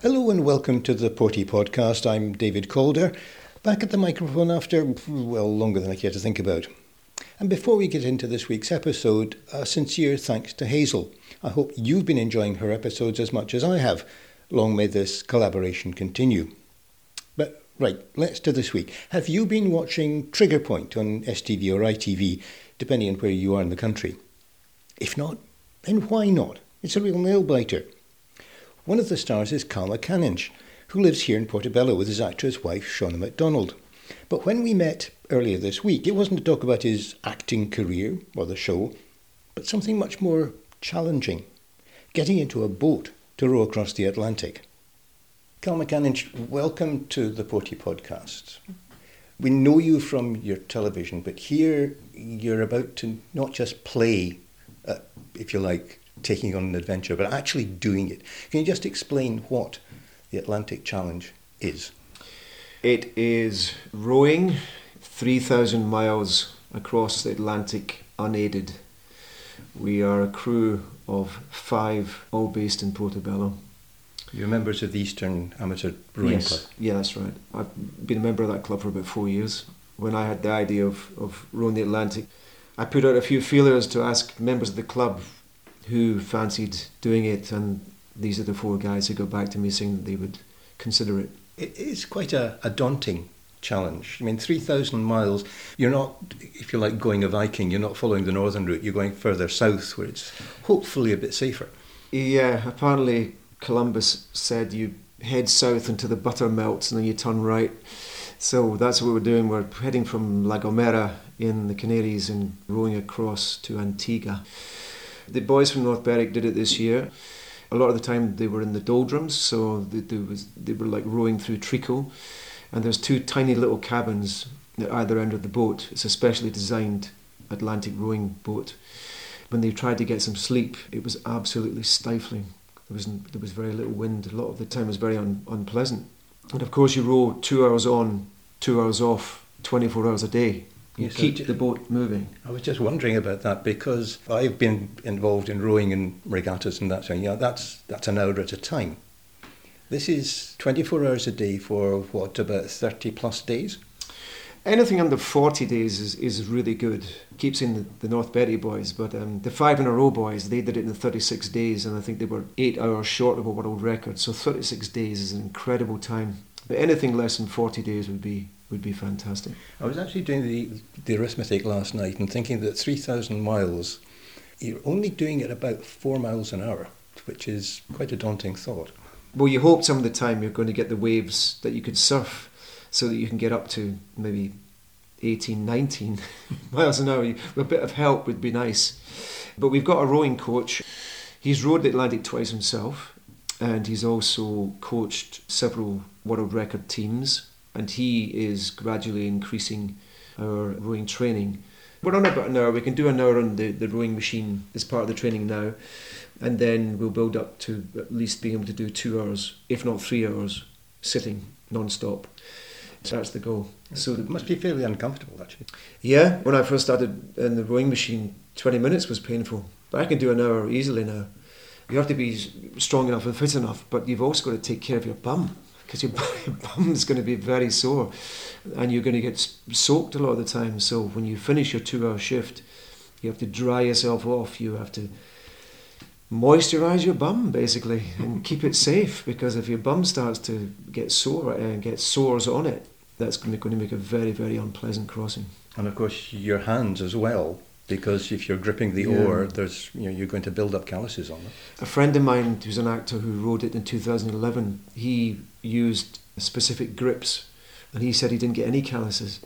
Hello and welcome to the Porty podcast. I'm David Calder, back at the microphone after, well, longer than I care to think about. And before we get into this week's episode, a sincere thanks to Hazel. I hope you've been enjoying her episodes as much as I have. Long may this collaboration continue. But right, let's to this week. Have you been watching Trigger Point on STV or ITV, depending on where you are in the country? If not, then why not? It's a real nail biter. One of the stars is Cal MacAninch, who lives here in Portobello with his actress wife Shauna MacDonald. But when we met earlier this week, it wasn't to talk about his acting career or the show, but something much more challenging getting into a boat to row across the Atlantic. Cal MacAninch, welcome to the Porty podcast. We know you from your television, but here you're about to not just play, uh, if you like, taking on an adventure, but actually doing it. Can you just explain what the Atlantic Challenge is? It is rowing 3,000 miles across the Atlantic unaided. We are a crew of five, all based in Portobello. You're members of the Eastern Amateur Rowing yes. Club. Yeah, that's right. I've been a member of that club for about four years. When I had the idea of, of rowing the Atlantic, I put out a few feelers to ask members of the club who fancied doing it, and these are the four guys who got back to me saying that they would consider it. It is quite a, a daunting challenge. I mean, 3,000 miles, you're not, if you like, going a Viking, you're not following the northern route, you're going further south where it's hopefully a bit safer. Yeah, apparently Columbus said you head south until the butter melts and then you turn right. So that's what we're doing. We're heading from La Gomera in the Canaries and rowing across to Antigua. The boys from North Berwick did it this year. A lot of the time they were in the doldrums, so they, they, was, they were like rowing through treacle. And there's two tiny little cabins at either end of the boat. It's a specially designed Atlantic rowing boat. When they tried to get some sleep, it was absolutely stifling. There was there was very little wind. A lot of the time was very un, unpleasant. And of course, you row two hours on, two hours off, 24 hours a day. You Yes, keep the boat moving. I was just wondering about that because I've been involved in rowing and regattas and that sort of yeah, that's that's an hour at a time. This is 24 hours a day for what about 30 plus days? Anything under 40 days is, is really good. Keeps in the, the North Berwick boys, but um, the five in a row boys, they did it in 36 days, and I think they were eight hours short of a world record. So 36 days is an incredible time. But anything less than 40 days would be would be fantastic. I was actually doing the, the arithmetic last night and thinking that 3,000 miles, you're only doing it about four miles an hour, which is quite a daunting thought. Well, you hope some of the time you're going to get the waves that you could surf, so that you can get up to maybe 18, 19 miles an hour. A bit of help would be nice. But we've got a rowing coach. He's rowed the Atlantic twice himself, and he's also coached several world record teams. And he is gradually increasing our rowing training. We're on about an hour. We can do an hour on the, the rowing machine as part of the training now, and then we'll build up to at least being able to do two hours, if not three hours, sitting non-stop. So that's the goal. So It must be fairly uncomfortable, actually. yeah, when I first started in the rowing machine, 20 minutes was painful. But I can do an hour easily now. You have to be strong enough and fit enough, but you've also got to take care of your bum because your, your bum is going to be very sore and you're going to get soaked a lot of the time. So when you finish your two hour shift, you have to dry yourself off. You have to moisturize your bum basically and keep it safe because if your bum starts to get sore and get sores on it, that's going to, going to make a very, very unpleasant crossing. And of course, your hands as well, because if you're gripping the Yeah. oar, there's you know you're going to build up calluses on them. A friend of mine who's an actor who wrote it in 2011, he used specific grips and he said he didn't get any calluses.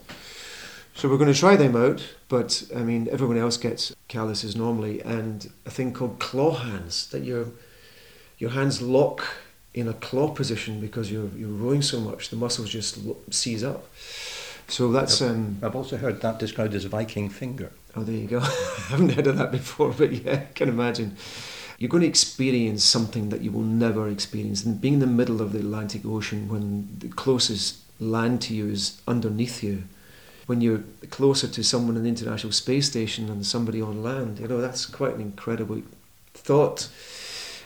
So we're going to try them out, but I mean, everyone else gets calluses normally, and a thing called claw hands that your your hands lock in a claw position because you're you're rowing so much, the muscles just seize up. So that's um, I've also heard that described as Viking finger. Oh, there you go. I haven't heard of that before, but yeah, I can imagine. You're going to experience something that you will never experience. And being in the middle of the Atlantic Ocean when the closest land to you is underneath you, when you're closer to someone in the International Space Station than somebody on land, you know, that's quite an incredible thought.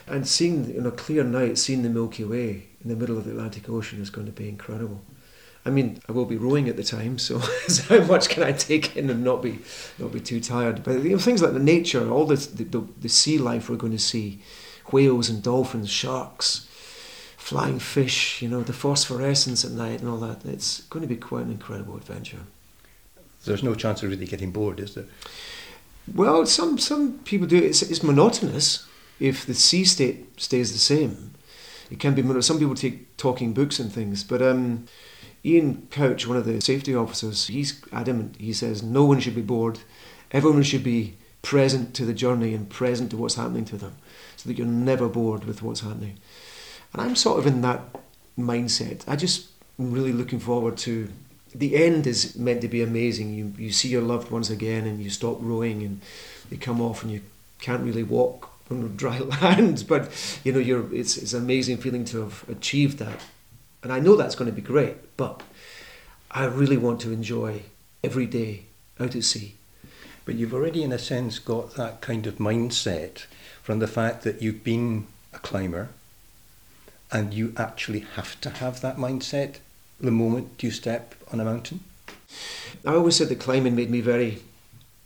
And seeing, on a clear night, seeing the Milky Way in the middle of the Atlantic Ocean is going to be incredible. I mean, I will be rowing at the time, so, so how much can I take in and not be not be too tired? But you know, things like the nature, all this, the, the, the sea life we're going to see, whales and dolphins, sharks, flying fish, you know, the phosphorescence at night and all that. It's going to be quite an incredible adventure. There's no chance of really getting bored, is there? Well, some some people do. It's, it's monotonous if the sea state stays the same. It can be monotonous. Some people take talking books and things, but um, Ian Couch, one of the safety officers, he's adamant. He says no one should be bored. Everyone should be present to the journey and present to what's happening to them, so that you're never bored with what's happening. And I'm sort of in that mindset. I just am really looking forward to. The end is meant to be amazing. You you see your loved ones again, and you stop rowing, and they come off, and you can't really walk on dry land. But you know, you're it's it's an amazing feeling to have achieved that and I know that's going to be great, but I really want to enjoy every day out at sea. But you've already, in a sense, got that kind of mindset from the fact that you've been a climber and you actually have to have that mindset the moment you step on a mountain? I always said that climbing made me very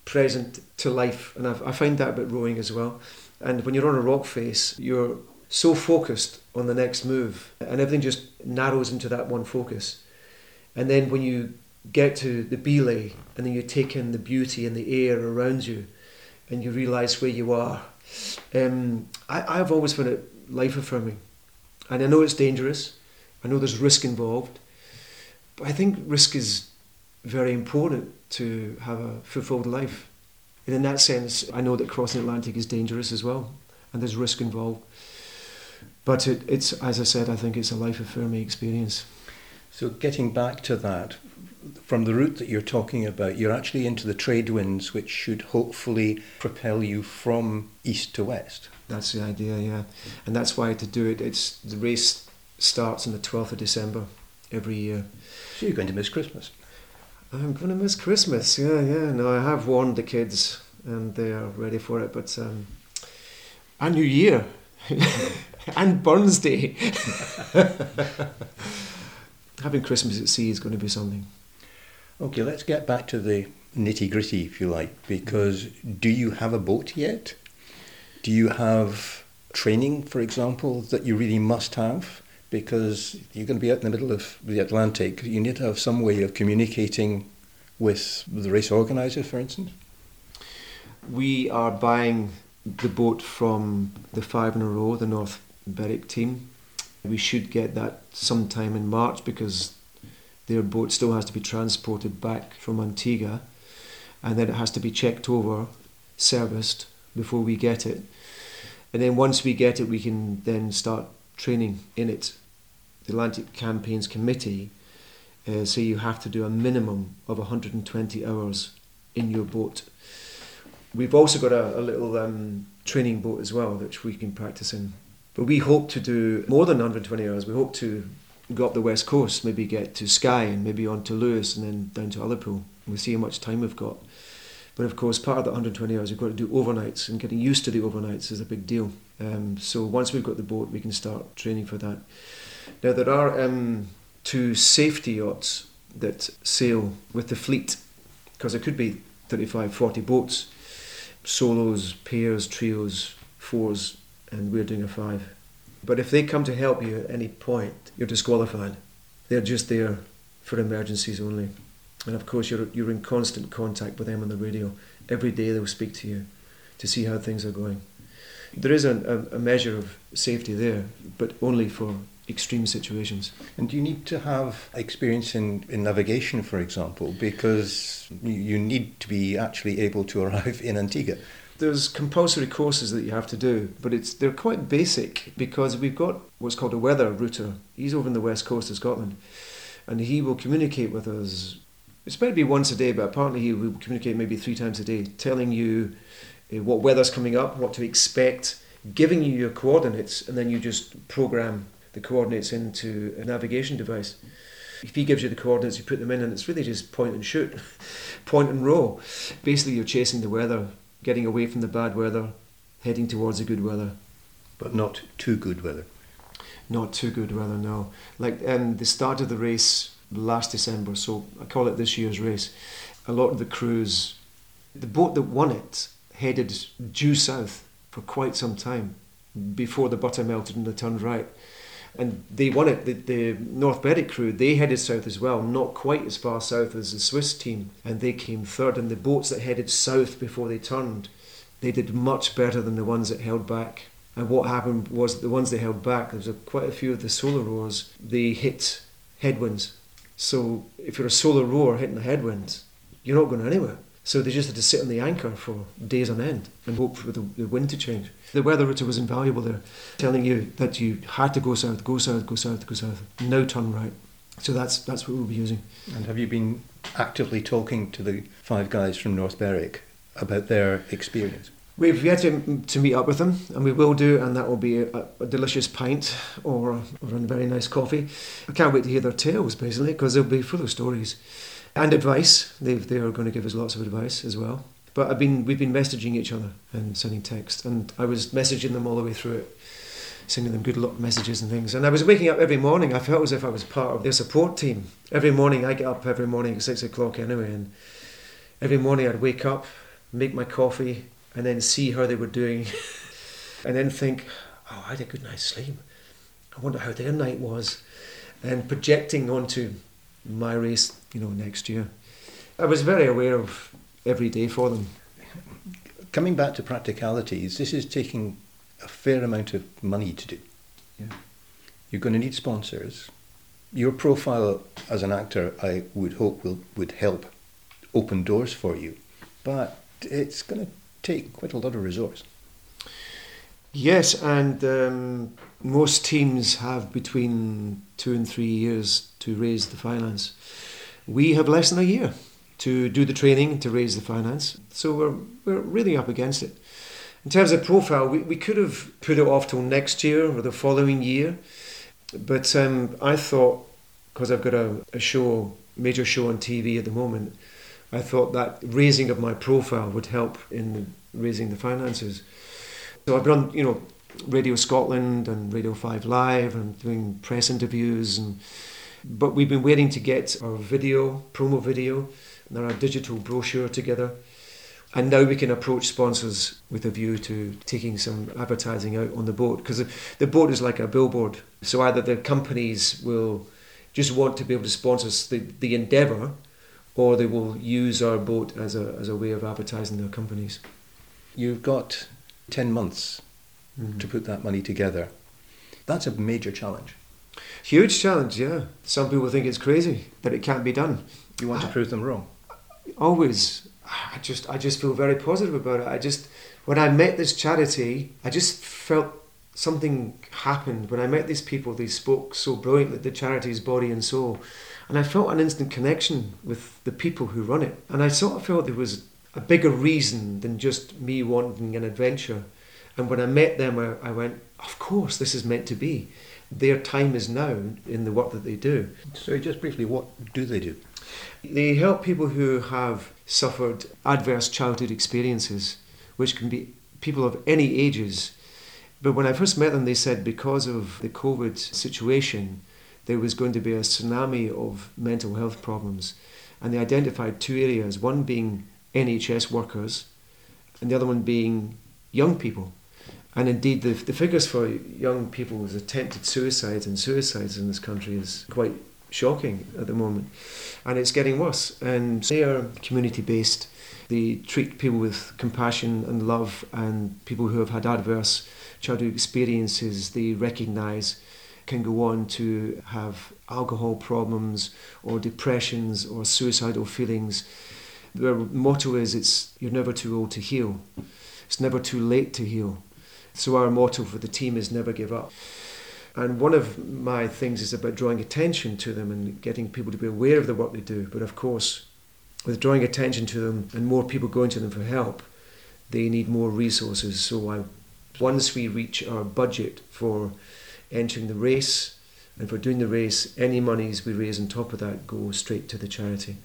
present to life, and I've, I find that about rowing as well. And when you're on a rock face, you're so focused on the next move, and everything just narrows into that one focus. And then when you get to the belay, and then you take in the beauty and the air around you, and you realise where you are. Um, I, I've always found it life affirming, and I know it's dangerous. I know there's risk involved, but I think risk is very important to have a fulfilled life. And in that sense, I know that crossing the Atlantic is dangerous as well, and there's risk involved but it, it's as I said, I think it's a life affirming experience. So getting back to that, from the route that you're talking about, you're actually into the trade winds, which should hopefully propel you from east to west. That's the idea, yeah, and that's why to do it, it's the race starts on the twelfth of December every year. So you're going to miss Christmas. I'm going to miss Christmas. Yeah, yeah. No, I have warned the kids, and they are ready for it. But um, a New Year. and Burns Day. Having Christmas at sea is going to be something. Okay, let's get back to the nitty gritty, if you like, because do you have a boat yet? Do you have training, for example, that you really must have? Because you're going to be out in the middle of the Atlantic. You need to have some way of communicating with the race organiser, for instance. We are buying the boat from the five in a row, the North Berwick team. We should get that sometime in March because their boat still has to be transported back from Antigua and then it has to be checked over, serviced before we get it. And then once we get it, we can then start training in it. The Atlantic Campaigns Committee uh, say you have to do a minimum of 120 hours in your boat. We've also got a, a little um, training boat as well, which we can practice in. But we hope to do more than 120 hours. We hope to go up the west coast, maybe get to Skye and maybe on to Lewis and then down to Ullapool. We'll see how much time we've got. But of course, part of the 120 hours, we've got to do overnights, and getting used to the overnights is a big deal. Um, so once we've got the boat, we can start training for that. Now, there are um, two safety yachts that sail with the fleet, because there could be 35, 40 boats, solos, pairs, trios, fours, and we're doing a five. But if they come to help you at any point, you're disqualified. They're just there for emergencies only. And of course, you're, you're in constant contact with them on the radio. Every day they'll speak to you to see how things are going. There is a, a, measure of safety there, but only for extreme situations. And do you need to have experience in, in navigation, for example, because you need to be actually able to arrive in Antigua? There's compulsory courses that you have to do, but it's they're quite basic because we've got what's called a weather router. He's over in the west coast of Scotland, and he will communicate with us. It's meant to be once a day, but apparently he will communicate maybe three times a day, telling you uh, what weather's coming up, what to expect, giving you your coordinates, and then you just program the coordinates into a navigation device. If he gives you the coordinates, you put them in, and it's really just point and shoot, point and roll. Basically, you're chasing the weather getting away from the bad weather, heading towards the good weather. But not too good weather. Not too good weather, no. Like um, the start of the race last December, so I call it this year's race. A lot of the crews, the boat that won it headed due south for quite some time before the butter melted and they turned right. And they won it. The, the North Berwick crew, they headed south as well, not quite as far south as the Swiss team, and they came third. And the boats that headed south before they turned, they did much better than the ones that held back. And what happened was the ones they held back, there was a, quite a few of the solar rowers, they hit headwinds. So if you're a solar rower hitting the headwinds, you're not going anywhere. So they just had to sit on the anchor for days on end and hope for the, the wind to change. The weather router was invaluable there, telling you that you had to go south, go south, go south, go south, no turn right. So that's that's what we'll be using. And have you been actively talking to the five guys from North Berwick about their experience? We've yet to, to meet up with them, and we will do, and that will be a, a delicious pint or, or a very nice coffee. I can't wait to hear their tales, basically, because they'll be full of stories and advice. they they are going to give us lots of advice as well. But I've been we've been messaging each other and sending text, and I was messaging them all the way through it, sending them good luck messages and things. And I was waking up every morning. I felt as if I was part of their support team. Every morning I get up every morning at six o'clock anyway, and every morning I'd wake up, make my coffee, and then see how they were doing, and then think, oh, I had a good night's sleep. I wonder how their night was, and projecting onto my race, you know, next year. I was very aware of every day for them. Coming back to practicalities, this is taking a fair amount of money to do. Yeah. You're going to need sponsors. Your profile as an actor, I would hope, will would help open doors for you, but it's going to take quite a lot of resource. Yes, and um, most teams have between two and three years to raise the finance. We have less than a year to do the training to raise the finance, so we're, we're really up against it. In terms of profile, we, we could have put it off till next year or the following year, but um, I thought, because I've got a, a show, major show on TV at the moment, I thought that raising of my profile would help in raising the finances. So I've done, you know, Radio Scotland and Radio 5 Live and doing press interviews and but we've been waiting to get our video, promo video, and our digital brochure together. And now we can approach sponsors with a view to taking some advertising out on the boat because the boat is like a billboard. So either the companies will just want to be able to sponsor the, the endeavour or they will use our boat as a, as a way of advertising their companies. You've got 10 months mm. to put that money together. That's a major challenge. Huge challenge, yeah. Some people think it's crazy that it can't be done. You want to prove them wrong? Always. I just I just feel very positive about it. I just when I met this charity, I just felt something happened when I met these people. They spoke so brilliantly, the charity's body and soul, and I felt an instant connection with the people who run it. And I sort of felt there was a bigger reason than just me wanting an adventure. And when I met them, I, I went, of course, this is meant to be. Their time is now in the work that they do. So, just briefly, what do they do? They help people who have suffered adverse childhood experiences, which can be people of any ages. But when I first met them, they said because of the COVID situation, there was going to be a tsunami of mental health problems. And they identified two areas one being NHS workers, and the other one being young people. And indeed, the, the figures for young people with attempted suicides and suicides in this country is quite shocking at the moment. And it's getting worse. And they are community based. They treat people with compassion and love, and people who have had adverse childhood experiences, they recognise can go on to have alcohol problems or depressions or suicidal feelings their motto is it's you're never too old to heal. It's never too late to heal. So our motto for the team is never give up. And one of my things is about drawing attention to them and getting people to be aware of the work they do. But of course, with drawing attention to them and more people going to them for help, they need more resources. So I, once we reach our budget for entering the race and for doing the race, any monies we raise on top of that go straight to the charity.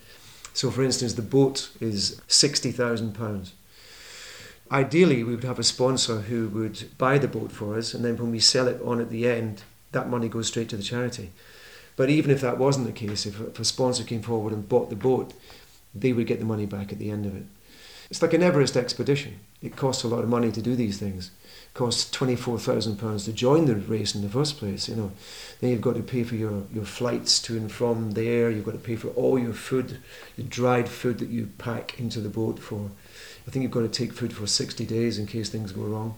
So, for instance, the boat is £60,000. Ideally, we would have a sponsor who would buy the boat for us, and then when we sell it on at the end, that money goes straight to the charity. But even if that wasn't the case, if, if a sponsor came forward and bought the boat, they would get the money back at the end of it. It's like an Everest expedition. It costs a lot of money to do these things. Costs twenty-four thousand pounds to join the race in the first place. You know, then you've got to pay for your, your flights to and from there. You've got to pay for all your food, the dried food that you pack into the boat for. I think you've got to take food for sixty days in case things go wrong.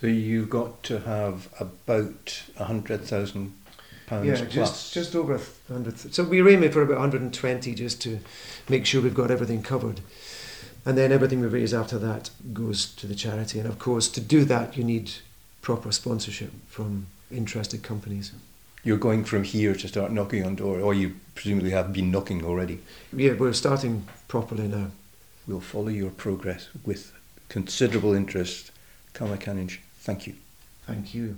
So you've got to have about a hundred thousand pounds Yeah, plus. just just over a hundred. So we're aiming for about 120 just to make sure we've got everything covered. And then everything we raise after that goes to the charity. And of course, to do that, you need proper sponsorship from interested companies. You're going from here to start knocking on door, or you presumably have been knocking already. Yeah, we're starting properly now. We'll follow your progress with considerable interest. MacAninch, thank you. Thank you.